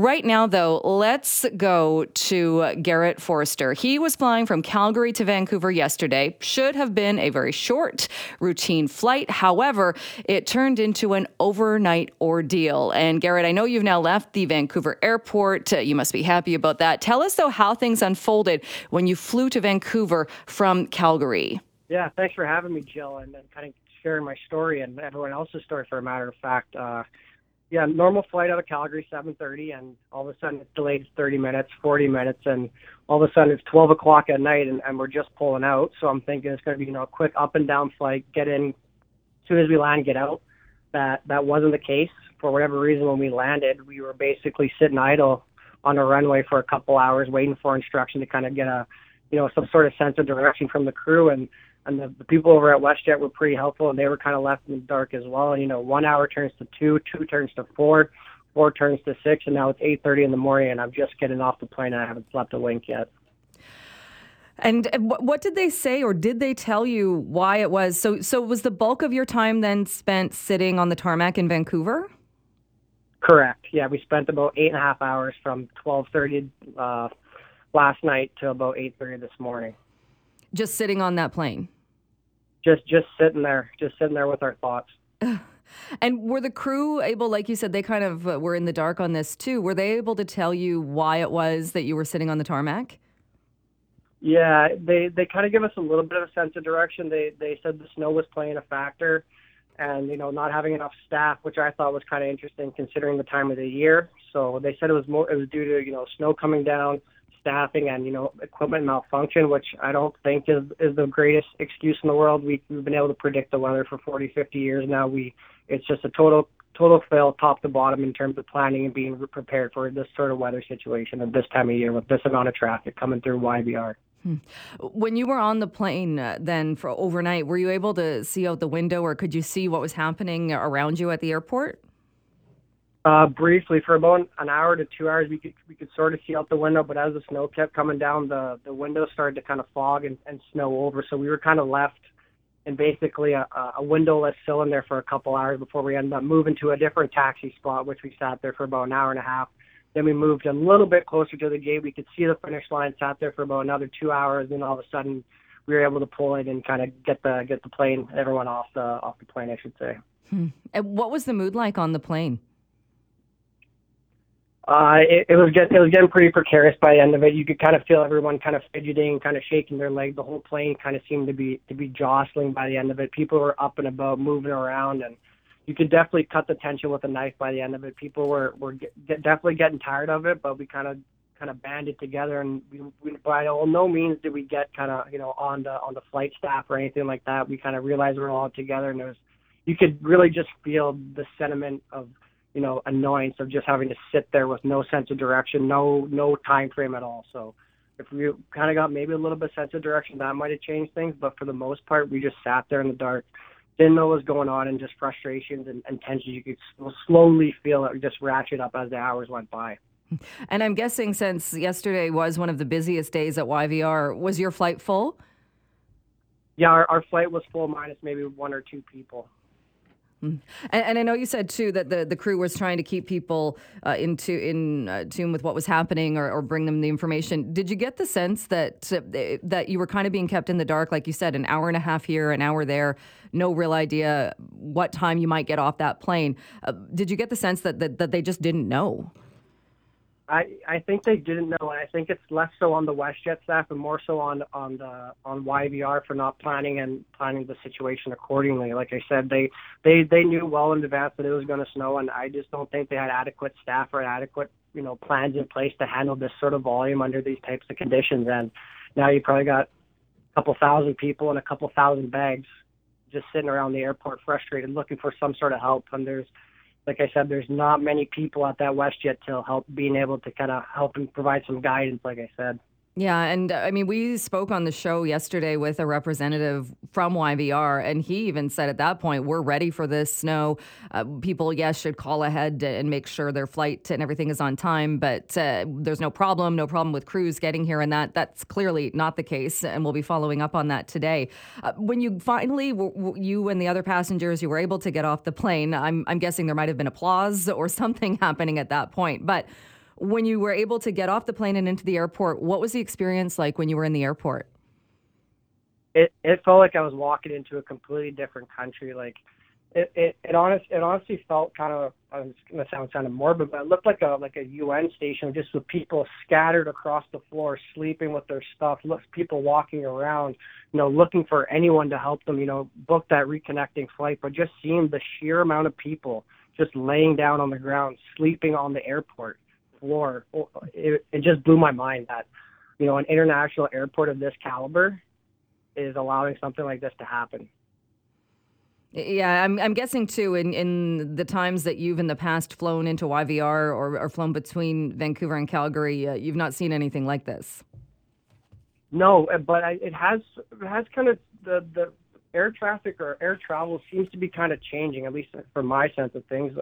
Right now, though, let's go to Garrett Forrester. He was flying from Calgary to Vancouver yesterday. Should have been a very short, routine flight. However, it turned into an overnight ordeal. And Garrett, I know you've now left the Vancouver airport. Uh, you must be happy about that. Tell us, though, how things unfolded when you flew to Vancouver from Calgary. Yeah, thanks for having me, Jill, and, kind of sharing my story and everyone else's story. For a matter of fact, uh, yeah, normal flight out of Calgary, 7:30, and all of a sudden it's delayed 30 minutes, 40 minutes, and all of a sudden it's 12 o'clock at night, and, and we're just pulling out. So I'm thinking it's going to be you know a quick up and down flight, get in, as soon as we land, get out. That that wasn't the case for whatever reason. When we landed, we were basically sitting idle on a runway for a couple hours, waiting for instruction to kind of get a you know some sort of sense of direction from the crew and and the, the people over at WestJet were pretty helpful, and they were kind of left in the dark as well. And, you know, one hour turns to two, two turns to four, four turns to six, and now it's eight thirty in the morning, and I'm just getting off the plane, and I haven't slept a wink yet. And what did they say, or did they tell you why it was? So, so was the bulk of your time then spent sitting on the tarmac in Vancouver? Correct. Yeah, we spent about eight and a half hours from twelve thirty uh, last night to about eight thirty this morning. Just sitting on that plane. Just just sitting there, just sitting there with our thoughts. And were the crew able, like you said, they kind of uh, were in the dark on this too. Were they able to tell you why it was that you were sitting on the tarmac? Yeah, they they kind of give us a little bit of a sense of direction. They they said the snow was playing a factor, and you know not having enough staff, which I thought was kind of interesting considering the time of the year. So they said it was more it was due to you know snow coming down, staffing and you know equipment malfunction, which I don't think is is the greatest excuse in the world. We, we've been able to predict the weather for 40, 50 years now. We it's just a total total fail top to bottom in terms of planning and being prepared for this sort of weather situation at this time of year with this amount of traffic coming through YVR. Hmm. When you were on the plane uh, then for overnight, were you able to see out the window or could you see what was happening around you at the airport? Uh, briefly, for about an hour to two hours, we could we could sort of see out the window, but as the snow kept coming down, the the window started to kind of fog and, and snow over. So we were kind of left in basically a, a windowless cylinder for a couple hours before we ended up moving to a different taxi spot, which we sat there for about an hour and a half. Then we moved a little bit closer to the gate. We could see the finish line. Sat there for about another two hours. Then all of a sudden, we were able to pull it and kind of get the get the plane, everyone off the off the plane, I should say. Hmm. And what was the mood like on the plane? Uh, it, it was get, it was getting pretty precarious by the end of it. You could kind of feel everyone kind of fidgeting, kind of shaking their leg. The whole plane kind of seemed to be to be jostling by the end of it. People were up and about, moving around, and you could definitely cut the tension with a knife by the end of it. People were were get, get, definitely getting tired of it, but we kind of kind of banded together, and we, we by no means did we get kind of you know on the on the flight staff or anything like that. We kind of realized we were all together, and it was you could really just feel the sentiment of you know annoyance of just having to sit there with no sense of direction, no no time frame at all. So if we kind of got maybe a little bit of sense of direction, that might have changed things. But for the most part, we just sat there in the dark, didn't know what was going on, and just frustrations and, and tensions you could slowly feel it just ratchet up as the hours went by. And I'm guessing since yesterday was one of the busiest days at YVR, was your flight full? Yeah, our, our flight was full minus maybe one or two people. Mm. And, and, I know you said too that the, the crew was trying to keep people uh, into in uh, tune with what was happening or, or, bring them the information. Did you get the sense that uh, that you were kind of being kept in the dark, like you said, an hour and a half here, an hour there, no real idea what time you might get off that plane? Uh, did you get the sense that, that that they just didn't know? I, I think they didn't know, and I think it's less so on the WestJet staff and more so on on the on YVR for not planning and planning the situation accordingly. Like I said, they they they knew well in advance that it was going to snow, and I just don't think they had adequate staff or adequate you know plans in place to handle this sort of volume under these types of conditions. And now you probably got a couple thousand people and a couple thousand bags just sitting around the airport, frustrated, looking for some sort of help. And there's like I said, there's not many people at that WestJet to help being able to kind of help and provide some guidance, like I said. Yeah, and uh, I mean, we spoke on the show yesterday with a representative from YVR, and he even said at that point, "We're ready for this snow. Uh, people, yes, should call ahead and make sure their flight and everything is on time, but uh, there's no problem, no problem with crews getting here, and that that's clearly not the case, and we'll be following up on that today. Uh, when you finally, w- w- you and the other passengers, you were able to get off the plane. I'm I'm guessing there might have been applause or something happening at that point, but When you were able to get off the plane and into the airport, what was the experience like when you were in the airport? It it felt like I was walking into a completely different country. Like it it it honest it honestly felt kind of I was gonna sound kind of morbid, but it looked like a like a UN station just with people scattered across the floor, sleeping with their stuff, people walking around, you know, looking for anyone to help them, you know, book that reconnecting flight. But just seeing the sheer amount of people just laying down on the ground, sleeping on the airport floor, it, it just blew my mind that, you know, an international airport of this caliber is allowing something like this to happen. Yeah, I'm, I'm guessing too, in, in the times that you've in the past flown into YVR or, or flown between Vancouver and Calgary, uh, you've not seen anything like this. No, but I, it has it has kind of the the air traffic or air travel seems to be kind of changing, at least from my sense of things.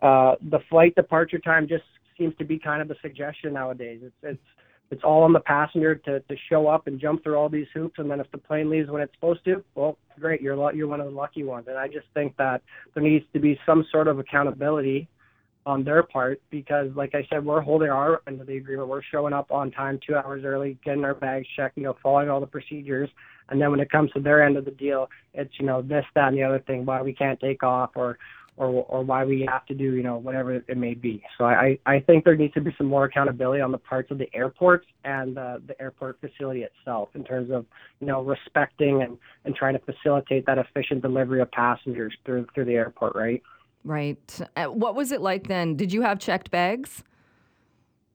Uh, the flight departure time just seems to be kind of the suggestion nowadays. It's it's it's all on the passenger to, to show up and jump through all these hoops. And then if the plane leaves when it's supposed to, well, great, you're you're one of the lucky ones. And I just think that there needs to be some sort of accountability on their part because, like I said, we're holding our end of the agreement. We're showing up on time, two hours early, getting our bags checked, you know, following all the procedures. And then when it comes to their end of the deal, it's you know this, that, and the other thing. Why we can't take off or or or why we have to do you know whatever it may be. So I I think there needs to be some more accountability on the parts of the airports and uh, the airport facility itself in terms of you know respecting and and trying to facilitate that efficient delivery of passengers through through the airport. Right. Right. Uh, what was it like then? Did you have checked bags?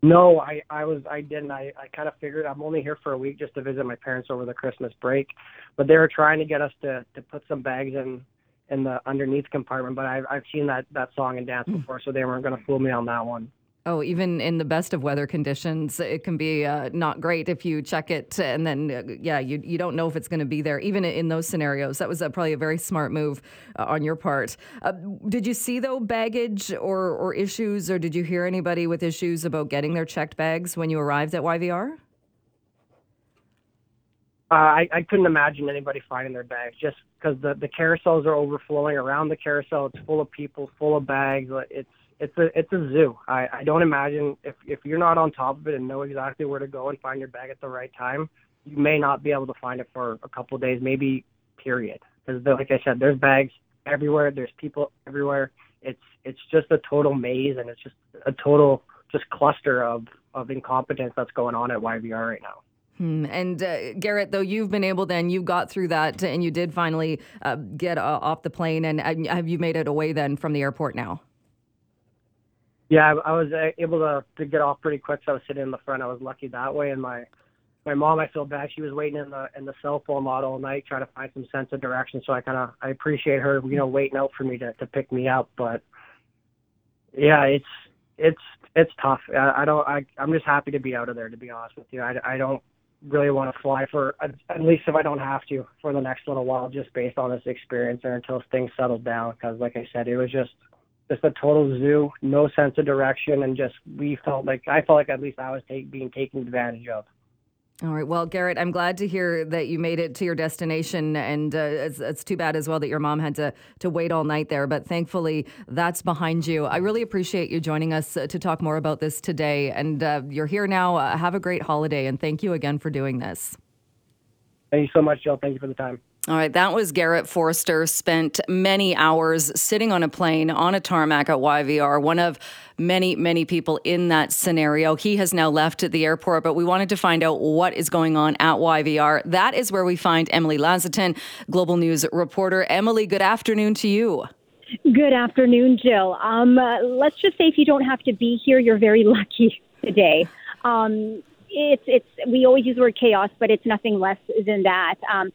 No, I, I was I didn't. I, I kind of figured I'm only here for a week just to visit my parents over the Christmas break, but they were trying to get us to to put some bags in in the underneath compartment, but I've I've seen that that song and dance hmm. before, so they weren't going to fool me on that one. Oh, even in the best of weather conditions, it can be uh, not great if you check it and then, uh, yeah, you, you don't know if it's going to be there. Even in those scenarios, that was uh, probably a very smart move uh, on your part. Uh, did you see, though, baggage or, or issues, or did you hear anybody with issues about getting their checked bags when you arrived at YVR? Uh, I, I couldn't imagine anybody finding their bags just because the the carousels are overflowing around the carousel. It's full of people, full of bags. It's it's a it's a zoo. I I don't imagine if if you're not on top of it and know exactly where to go and find your bag at the right time, you may not be able to find it for a couple of days, maybe period. Because like I said, there's bags everywhere. There's people everywhere. It's it's just a total maze and it's just a total just cluster of of incompetence that's going on at YVR right now. Hmm. And uh, Garrett, though you've been able, then you got through that, and you did finally uh, get uh, off the plane, and have you made it away then from the airport now? Yeah, I, I was uh, able to to get off pretty quick. So I was sitting in the front. I was lucky that way. And my my mom, I feel bad. She was waiting in the in the cell phone lot all night trying to find some sense of direction. So I kind of I appreciate her, you know, waiting out for me to to pick me up. But yeah, it's it's it's tough. I, I don't. I I'm just happy to be out of there. To be honest with you, I I don't really want to fly for at least if I don't have to for the next little while, just based on this experience or until things settle down. Because like I said, it was just just a total zoo, no sense of direction, and just we felt like I felt like at least I was take, being taken advantage of. All right. Well, Garrett, I'm glad to hear that you made it to your destination, and uh, it's, it's, too bad as well that your mom had to to wait all night there. But thankfully, that's behind you. I really appreciate you joining us uh, to talk more about this today. And uh, you're here now. Uh, have a great holiday, and thank you again for doing this. Thank you so much, Jill. Thank you for the time. All right, that was Garrett Forrester. Spent many hours sitting on a plane on a tarmac at YVR, one of many, many people in that scenario. He has now left the airport, but we wanted to find out what is going on at YVR. That is where we find Emily Lazatin, Global News reporter. Emily, good afternoon to you. Good afternoon, Jill. Um, uh, let's just say if you don't have to be here, you're very lucky today. Um, it's it's we always use the word chaos, but it's nothing less than that. Um,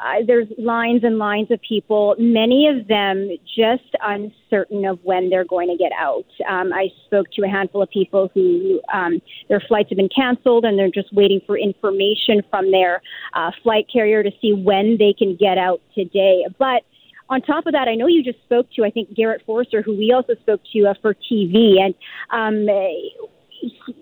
uh, there's lines and lines of people, many of them just uncertain of when they're going to get out. Um, I spoke to a handful of people who um, their flights have been canceled and they're just waiting for information from their uh, flight carrier to see when they can get out today. But on top of that, I know you just spoke to, I think, Garrett Forrester, who we also spoke to uh, for TV. And um,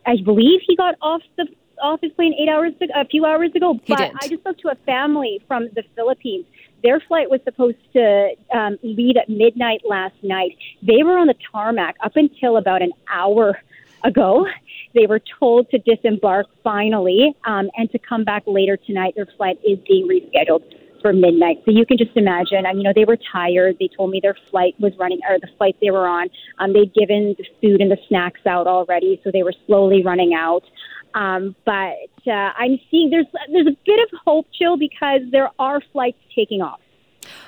I believe he got off the off his plane eight hours a few hours ago. He but did. I just spoke to a family from the Philippines. Their flight was supposed to um, leave at midnight last night. They were on the tarmac up until about an hour ago. They were told to disembark finally um, and to come back later tonight. Their flight is being rescheduled for midnight. So you can just imagine. Um, you know, they were tired. They told me their flight was running, or the flight they were on. Um, they'd given the food and the snacks out already, so they were slowly running out. Um, but uh, I'm seeing there's there's a bit of hope, Jill, because there are flights taking off.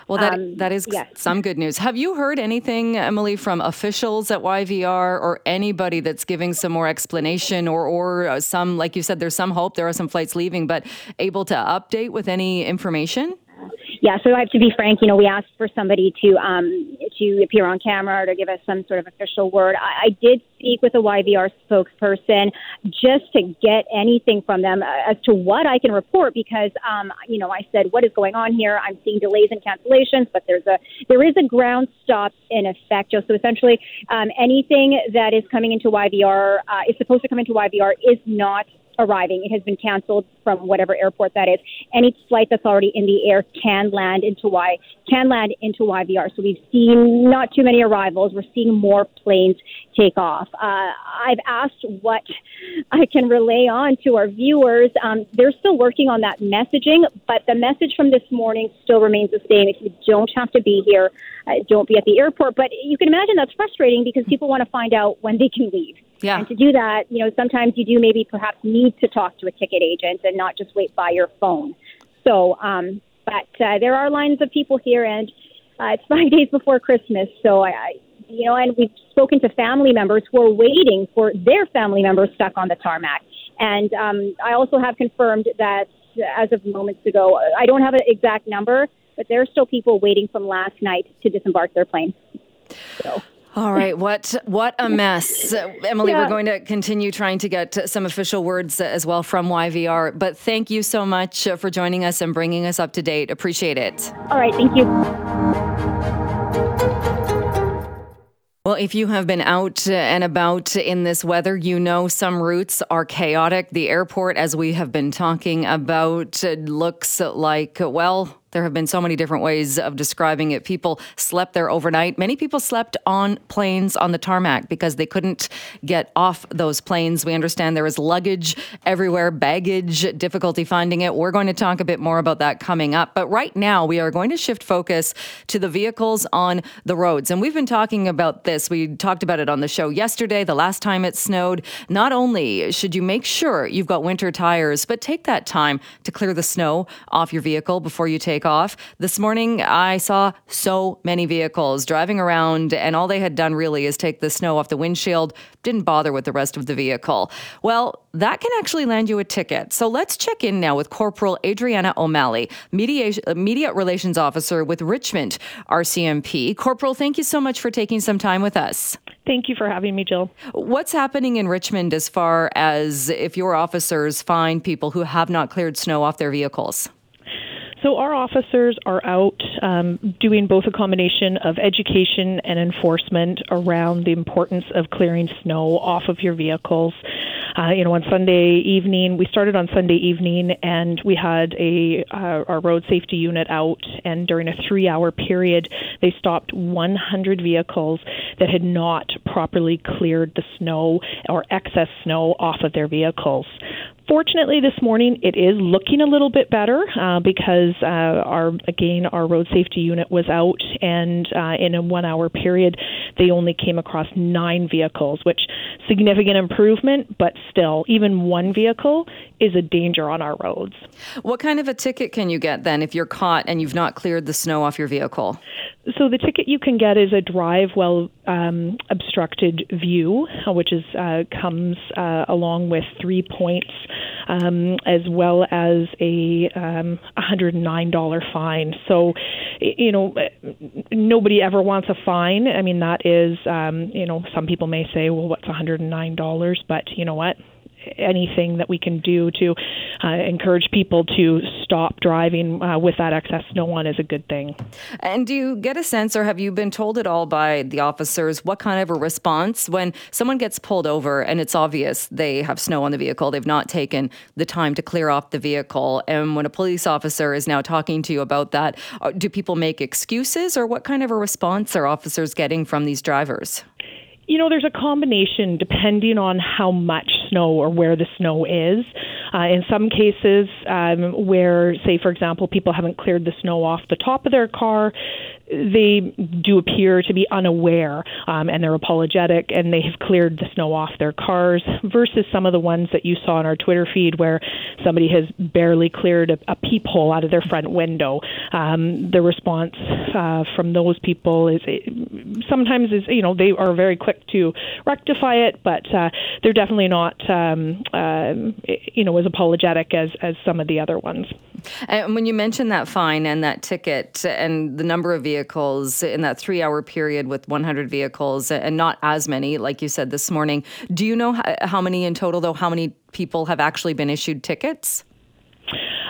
Well, that, um, that is yes. some good news. Have you heard anything, Emily, from officials at YVR or anybody that's giving some more explanation or, or uh, some, like you said, there's some hope, there are some flights leaving, but able to update with any information? Yeah, so I have to be frank. You know, we asked for somebody to um, to appear on camera or to give us some sort of official word. I, I did speak with a YVR spokesperson just to get anything from them uh, as to what I can report because, um, you know, I said, what is going on here? I'm seeing delays and cancellations, but there's a there is a ground stop in effect. So essentially, um, anything that is coming into YVR uh, is supposed to come into YVR is not arriving. It has been canceled from whatever airport that is. Any flight that's already in the air can land into Y can land into YVR. So we've seen not too many arrivals. We're seeing more planes take off. Uh, I've asked what I can relay on to our viewers. Um, they're still working on that messaging, but the message from this morning still remains the same. If you don't have to be here, uh, don't be at the airport. But you can imagine that's frustrating because people want to find out when they can leave. Yeah. And to do that, you know, sometimes you do maybe perhaps need to talk to a ticket agent and not just wait by your phone. So, um, but uh, there are lines of people here, and uh, it's five days before Christmas. So I, I, you know, and we've spoken to family members who are waiting for their family members stuck on the tarmac. And um, I also have confirmed that as of moments ago, I don't have an exact number, but there are still people waiting from last night to disembark their plane. So. All right, what what a mess, Emily. Yeah. We're going to continue trying to get some official words as well from YVR. But thank you so much for joining us and bringing us up to date. Appreciate it. All right, thank you. Well, if you have been out and about in this weather, you know some routes are chaotic. The airport, as we have been talking about, looks like, well, there have been so many different ways of describing it. People slept there overnight. Many people slept on planes on the tarmac because they couldn't get off those planes. We understand there is luggage everywhere, baggage, difficulty finding it. We're going to talk a bit more about that coming up. But right now, we are going to shift focus to the vehicles on the roads. And we've been talking about this. We talked about it on the show yesterday, the last time it snowed. Not only should you make sure you've got winter tires, but take that time to clear the snow off your vehicle before you take take off. This morning, I saw so many vehicles driving around, and all they had done really is take the snow off the windshield, didn't bother with the rest of the vehicle. Well, that can actually land you a ticket. So let's check in now with Corporal Adriana O'Malley, media, media relations officer with Richmond RCMP. Corporal, thank you so much for taking some time with us. Thank you for having me, Jill. What's happening in Richmond as far as if your officers find people who have not cleared snow off their vehicles? So our officers are out um, doing both a combination of education and enforcement around the importance of clearing snow off of your vehicles. Uh, you know, on Sunday evening, we started on Sunday evening, and we had a uh, our road safety unit out, and during a three-hour period, they stopped 100 vehicles that had not properly cleared the snow or excess snow off of their vehicles. Fortunately, this morning it is looking a little bit better uh, because uh, our again our road safety unit was out, and uh, in a one-hour period, they only came across nine vehicles, which significant improvement, but still, even one vehicle is a danger on our roads. What kind of a ticket can you get then if you're caught and you've not cleared the snow off your vehicle? So the ticket you can get is a drive while um, obstructed view, which is uh, comes uh, along with three points, um, as well as a um, $109 fine. So, you know, nobody ever wants a fine. I mean, that is, um, you know, some people may say, well, what's $109? But you know what? Anything that we can do to uh, encourage people to stop driving uh, with that excess snow on is a good thing. And do you get a sense, or have you been told at all by the officers what kind of a response when someone gets pulled over and it's obvious they have snow on the vehicle, they've not taken the time to clear off the vehicle, and when a police officer is now talking to you about that, uh, do people make excuses, or what kind of a response are officers getting from these drivers? You know, there's a combination depending on how much snow or where the snow is. Uh, in some cases, um, where, say, for example, people haven't cleared the snow off the top of their car, they do appear to be unaware um, and they're apologetic and they have cleared the snow off their cars versus some of the ones that you saw on our Twitter feed where somebody has barely cleared a, a peephole out of their front window. Um, the response uh, from those people is sometimes is you know they are very quick to rectify it, but uh, they're definitely not um, uh, you know as apologetic as as some of the other ones. And when you mentioned that fine and that ticket and the number of vehicles in that three hour period with 100 vehicles and not as many, like you said this morning, do you know how many in total, though, how many people have actually been issued tickets?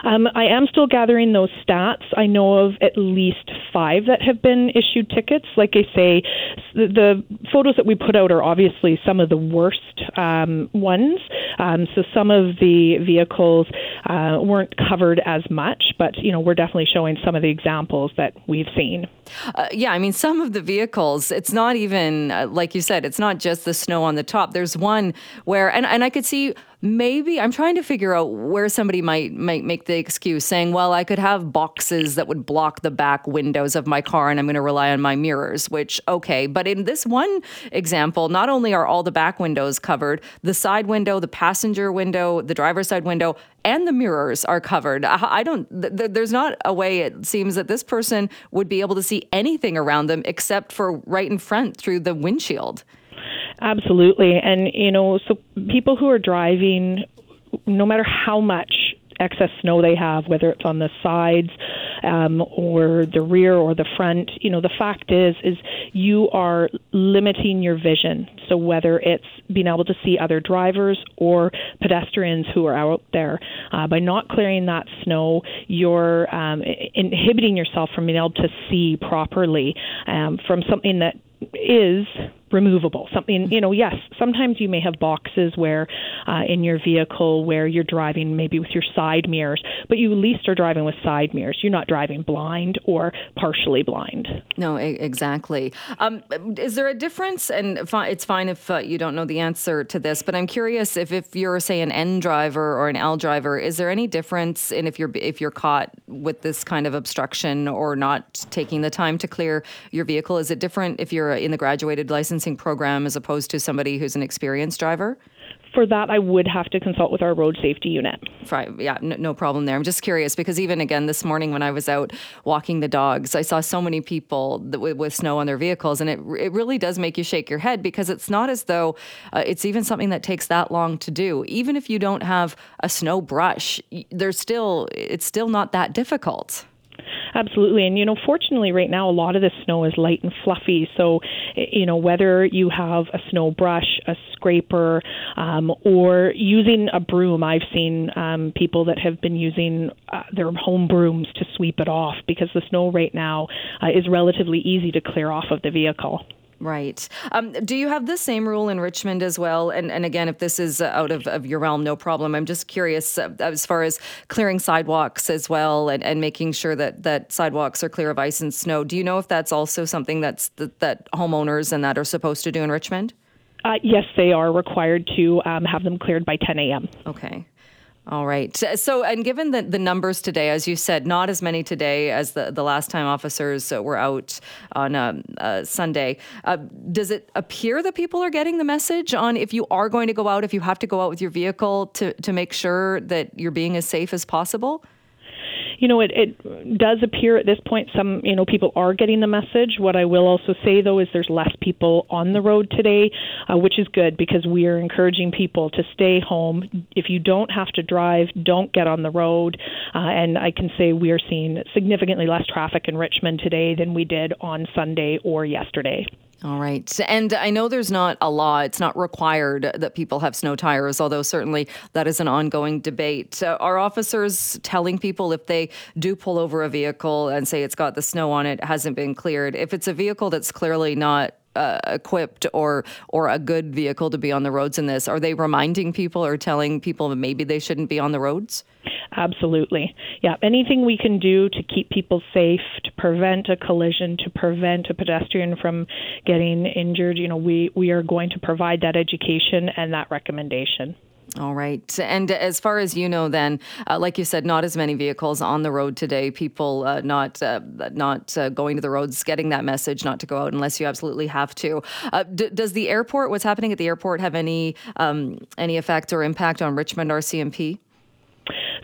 Um, I am still gathering those stats. I know of at least five that have been issued tickets. Like I say, the, the photos that we put out are obviously some of the worst um, ones. Um, so some of the vehicles uh, weren't covered as much, but you know we're definitely showing some of the examples that we've seen. Uh, yeah, I mean some of the vehicles. It's not even uh, like you said. It's not just the snow on the top. There's one where, and and I could see maybe I'm trying to figure out where somebody might might make the excuse saying, "Well, I could have boxes that would block the back windows of my car and I'm going to rely on my mirrors." Which okay, but in this one example, not only are all the back windows covered, the side window, the passenger window, the driver's side window, and the mirrors are covered. I don't th- there's not a way it seems that this person would be able to see anything around them except for right in front through the windshield. Absolutely. And, you know, so people who are driving, no matter how much excess snow they have, whether it's on the sides um, or the rear or the front. You know, the fact is, is you are limiting your vision. So whether it's being able to see other drivers or pedestrians who are out there, uh, by not clearing that snow, you're um, inhibiting yourself from being able to see properly um, from something that is removable. Something, you know, yes, sometimes you may have boxes where uh, in your vehicle where you're driving maybe with your side mirrors, but you at least are driving with side mirrors. You're not driving blind or partially blind. No, exactly. Um, is there a difference? And it's fine if uh, you don't know the answer to this, but I'm curious if, if you're, say, an N driver or an L driver, is there any difference in if you're if you're caught with this kind of obstruction or not taking the time to clear your vehicle? Is it different if you're in the graduated license? Licensing program as opposed to somebody who's an experienced driver? For that, I would have to consult with our road safety unit. Right. Yeah, no, no, problem there. I'm just curious because even again this morning when I was out walking the dogs, I saw so many people with, with, snow on their vehicles, and it it really does make you shake your head because it's not as though uh, it's even something that takes that long to do. Even if you don't have a snow brush, there's still it's still not that difficult. Absolutely. And, you know, fortunately, right now, a lot of the snow is light and fluffy. So, you know, whether you have a snow brush, a scraper, um, or using a broom, I've seen um, people that have been using uh, their home brooms to sweep it off because the snow right now uh, is relatively easy to clear off of the vehicle. Right. Um, do you have the same rule in Richmond as well? And, and again, if this is out of, of your realm, no problem. I'm just curious uh, as far as clearing sidewalks as well and, and making sure that, that sidewalks are clear of ice and snow. Do you know if that's also something that's that, that homeowners and that are supposed to do in Richmond? Uh, yes, they are required to um, have them cleared by 10 a.m. Okay. All right. So, and given the, the numbers today, as you said, not as many today as the, the last time officers were out on um, uh, Sunday, uh, does it appear that people are getting the message on if you are going to go out, if you have to go out with your vehicle to, to make sure that you're being as safe as possible? You know, it, it does appear at this point some, you know, people are getting the message. What I will also say, though, is there's less people on the road today, uh, which is good because we are encouraging people to stay home. If you don't have to drive, don't get on the road. Uh, and I can say we are seeing significantly less traffic in Richmond today than we did on Sunday or yesterday. All right. And I know there's not a law, it's not required that people have snow tires, although certainly that is an ongoing debate. Uh, are officers telling people if they do pull over a vehicle and say it's got the snow on it, hasn't been cleared, if it's a vehicle that's clearly not uh, equipped or or a good vehicle to be on the roads in this? Are they reminding people or telling people that maybe they shouldn't be on the roads? Absolutely. Yeah. Anything we can do to keep people safe, to prevent a collision, to prevent a pedestrian from getting injured, you know, we, we are going to provide that education and that recommendation. All right. And as far as you know, then, uh, like you said, not as many vehicles on the road today. People uh, not uh, not uh, going to the roads, getting that message not to go out unless you absolutely have to. Uh, d- does the airport, what's happening at the airport, have any um, any effect or impact on Richmond RCMP?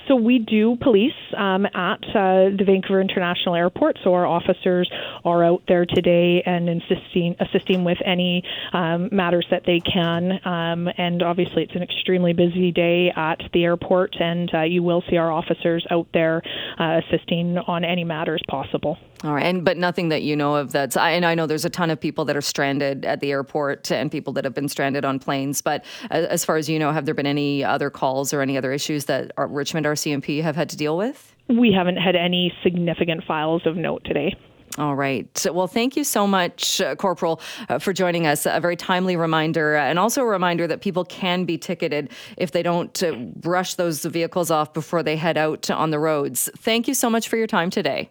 So we do police um, at uh, the Vancouver International Airport. So our officers are out there today and assisting assisting with any um, matters that they can. Um, and obviously, it's an extremely busy day at the airport, and uh, you will see our officers out there uh, assisting on any matters possible. All right, and but nothing that you know of that's. I, and I know there's a ton of people that are stranded at the airport and people that have been stranded on planes. But as far as you know, have there been any other calls or any other issues that Richmond RCMP have had to deal with? We haven't had any significant files of note today. All right. Well, thank you so much, uh, Corporal, uh, for joining us. A very timely reminder, uh, and also a reminder that people can be ticketed if they don't uh, brush those vehicles off before they head out on the roads. Thank you so much for your time today.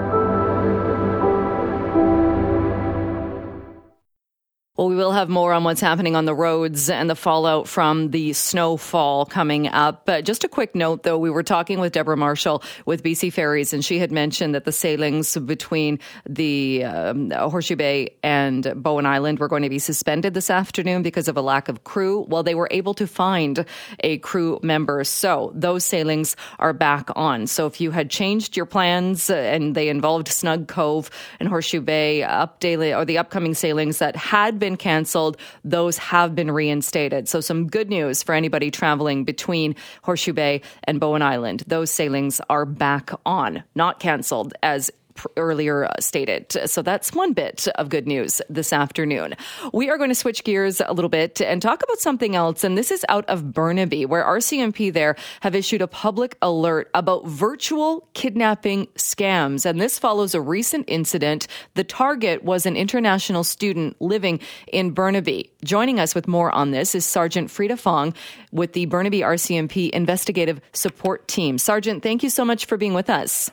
Well, we will have more on what's happening on the roads and the fallout from the snowfall coming up. But just a quick note, though, we were talking with Deborah Marshall with BC Ferries, and she had mentioned that the sailings between the um, Horseshoe Bay and Bowen Island were going to be suspended this afternoon because of a lack of crew. Well, they were able to find a crew member, so those sailings are back on. So if you had changed your plans uh, and they involved Snug Cove and Horseshoe Bay up daily or the upcoming sailings that had been been canceled, those have been reinstated. So, some good news for anybody traveling between Horseshoe Bay and Bowen Island. Those sailings are back on, not canceled as earlier uh, stated. So that's one bit of good news this afternoon. We are going to switch gears a little bit and talk about something else. And this is out of Burnaby, where RCMP there have issued a public alert about virtual kidnapping scams. And this follows a recent incident. The target was an international student living in Burnaby. Joining us with more on this is Sergeant Frida Fong with the Burnaby RCMP Investigative Support Team. Sergeant, thank you so much for being with us.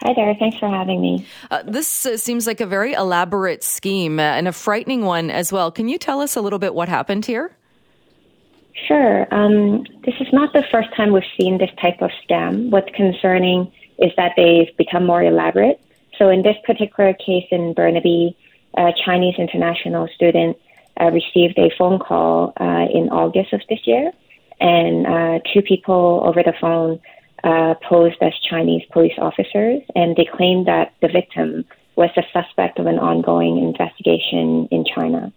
Hi there. Thanks for having me. Uh, this uh, seems like a very elaborate scheme uh, and a frightening one as well. Can you tell us a little bit what happened here? Sure. Um, this is not the first time we've seen this type of scam. What's concerning is that they've become more elaborate. So, in this particular case in Burnaby, a Chinese international student uh, received a phone call uh, in August of this year, and uh, two people over the phone uh, posed as Chinese police officers, and they claimed that the victim was a suspect of an ongoing investigation in China.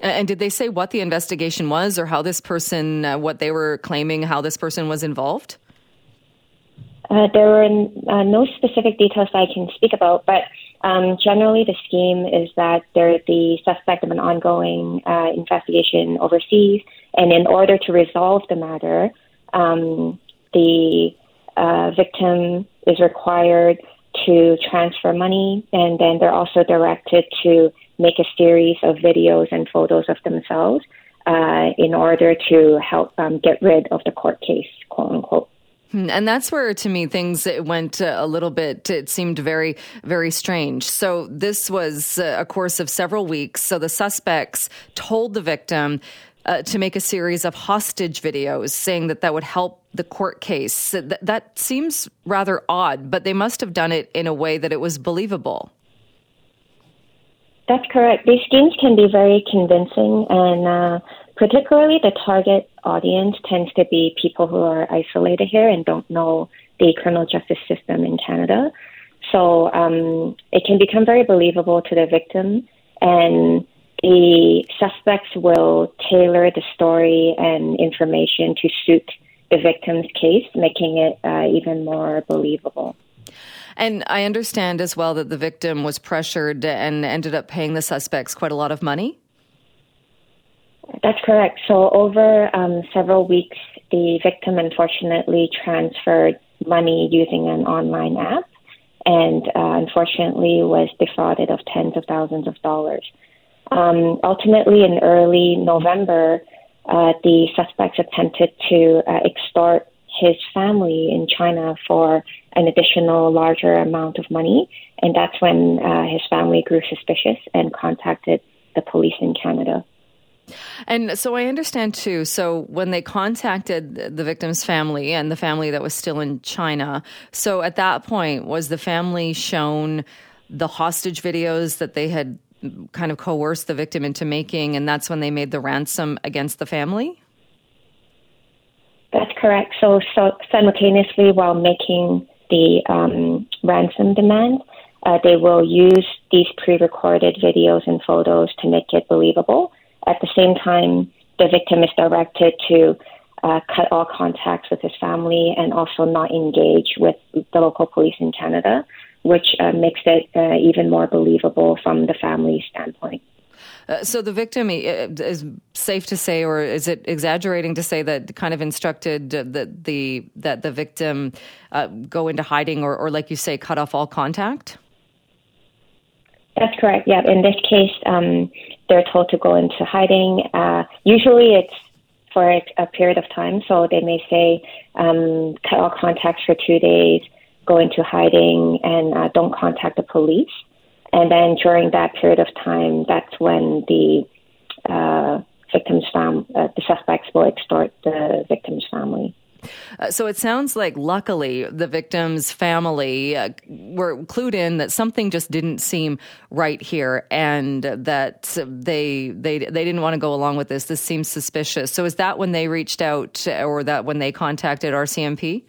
And did they say what the investigation was or how this person, uh, what they were claiming, how this person was involved? Uh, there were uh, no specific details I can speak about, but um, generally the scheme is that they're the suspect of an ongoing uh, investigation overseas, and in order to resolve the matter, um, the uh, victim is required to transfer money, and then they're also directed to make a series of videos and photos of themselves uh, in order to help um, get rid of the court case, quote unquote. Hmm, and that's where, to me, things went a little bit, it seemed very, very strange. So, this was a course of several weeks. So, the suspects told the victim uh, to make a series of hostage videos saying that that would help the court case. That, that seems rather odd, but they must have done it in a way that it was believable. That's correct. These schemes can be very convincing, and uh, particularly the target audience tends to be people who are isolated here and don't know the criminal justice system in Canada. So um, it can become very believable to the victim, and the suspects will tailor the story and information to suit the victim's case, making it uh, even more believable. And I understand as well that the victim was pressured and ended up paying the suspects quite a lot of money. That's correct. So, over um, several weeks, the victim unfortunately transferred money using an online app. and uh, unfortunately was defrauded of tens of thousands of dollars. Um, ultimately, in early November, uh, the suspects attempted to uh, extort his family in China for an additional larger amount of money, and that's when uh, his family grew suspicious and contacted the police in Canada. And so I understand too. So when they contacted the victim's family and the family that was still in China, so at that point, was the family shown the hostage videos that they had kind of coerced the victim into making, and that's when they made the ransom against the family? That's correct. So, so simultaneously, while making the um, ransom demand, uh, they will use these pre-recorded videos and photos to make it believable. At the same time, the victim is directed to uh, cut all contacts with his family and also not engage with the local police in Canada, which uh, makes it uh, even more believable from the family standpoint. Uh, so the victim uh, is safe to say, or is it exaggerating to say that kind of instructed that the that the victim uh, go into hiding, or, or like you say, cut off all contact? That's correct. Yeah. In this case, um, they're told to go into hiding. Uh, usually, it's for a, a, period of time. So they may say, um, cut all contacts for two days, go into hiding, and uh, don't contact the police. And then during that period of time, that's when the uh, victim's fam- uh, the suspects will extort the victim's family. Uh, so it sounds like, luckily, the victim's family uh, were clued in that something just didn't seem right here, and that they they they didn't want to go along with this. This seems suspicious. So is that when they reached out, or that when they contacted RCMP?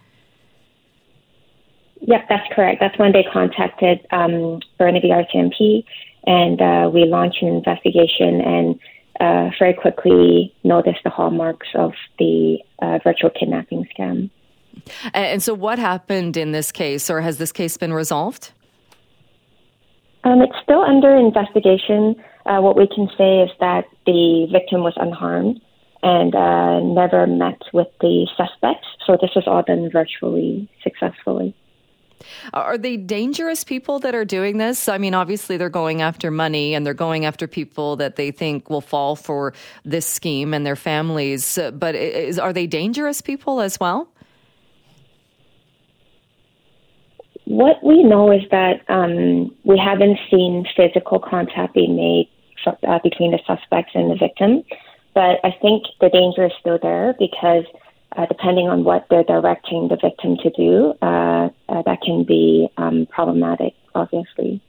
Yep, that's correct. That's when they contacted um, Burnaby RCMP, and uh, we launched an investigation and uh, very quickly noticed the hallmarks of the uh, virtual kidnapping scam. And so, what happened in this case, or has this case been resolved? Um, it's still under investigation. Uh, what we can say is that the victim was unharmed and uh, never met with the suspects. So, this was all done virtually successfully. Are they dangerous people that are doing this? I mean, obviously they're going after money and they're going after people that they think will fall for this scheme and their families. But is, are they dangerous people as well? What we know is that um, we haven't seen physical contact being made uh, between the suspects and the victim. But I think the danger is still there because uh, depending on what they're directing the victim to do, uh, uh, that can be um, problematic, obviously.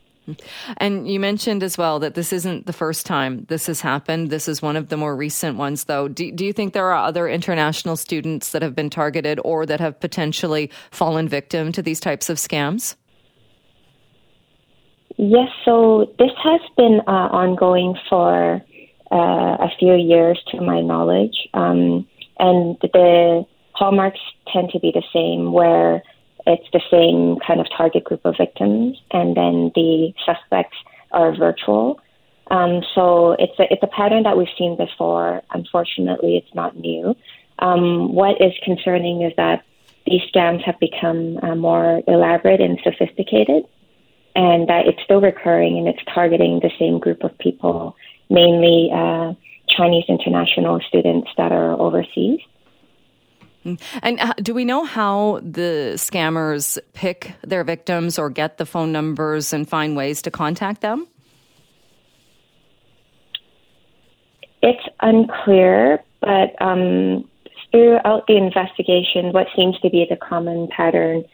And you mentioned as well that this isn't the first time this has happened. This is one of the more recent ones, though. Do, do you think there are other international students that have been targeted or that have potentially fallen victim to these types of scams? Yes, so this has been uh, ongoing for uh, a few years, to my knowledge. Um, and the hallmarks tend to be the same, where it's the same kind of target group of victims, and then the suspects are virtual. Um, so it's a, it's a pattern that we've seen before. Unfortunately, it's not new. Um, what is concerning is that these scams have become uh, more elaborate and sophisticated, and that it's still recurring and it's targeting the same group of people, mainly uh, Chinese international students that are overseas. And uh, do we know how the scammers pick their victims or get the phone numbers and find ways to contact them? It's unclear, but um, throughout the investigation, what seems to be the common pattern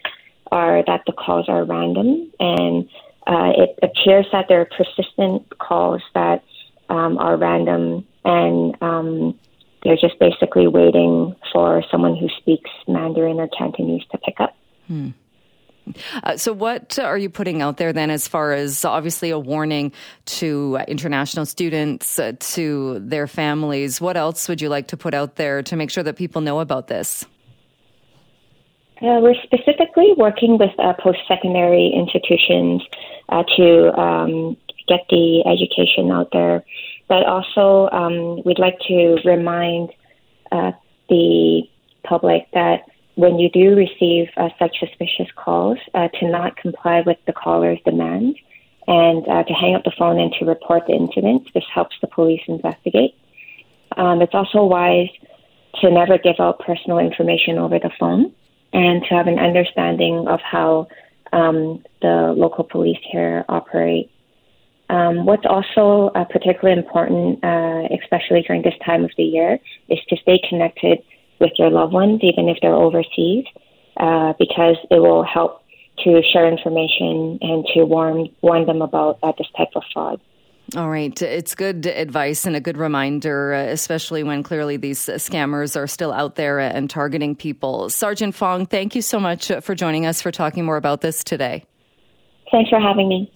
are that the calls are random, and uh, it appears that there are persistent calls that um, are random and um, they're just basically waiting for someone who speaks Mandarin or Cantonese to pick up. Hmm. Uh, so, what are you putting out there then, as far as obviously a warning to international students, uh, to their families? What else would you like to put out there to make sure that people know about this? Uh, we're specifically working with uh, post secondary institutions uh, to um, get the education out there but also, um, we'd like to remind uh, the public that when you do receive uh, such suspicious calls, uh, to not comply with the caller's demands and uh, to hang up the phone and to report the incident. This helps the police investigate. Um, it's also wise to never give out personal information over the phone and to have an understanding of how um, the local police here operate. Um, what's also uh, particularly important, uh, especially during this time of the year, is to stay connected with your loved ones, even if they're overseas, uh, because it will help to share information and to warn warn them about uh, this type of fraud. All right. It's good advice and a good reminder, uh, especially when clearly these scammers are still out there and targeting people. Sergeant Fong, thank you so much for joining us for talking more about this today. Thanks for having me.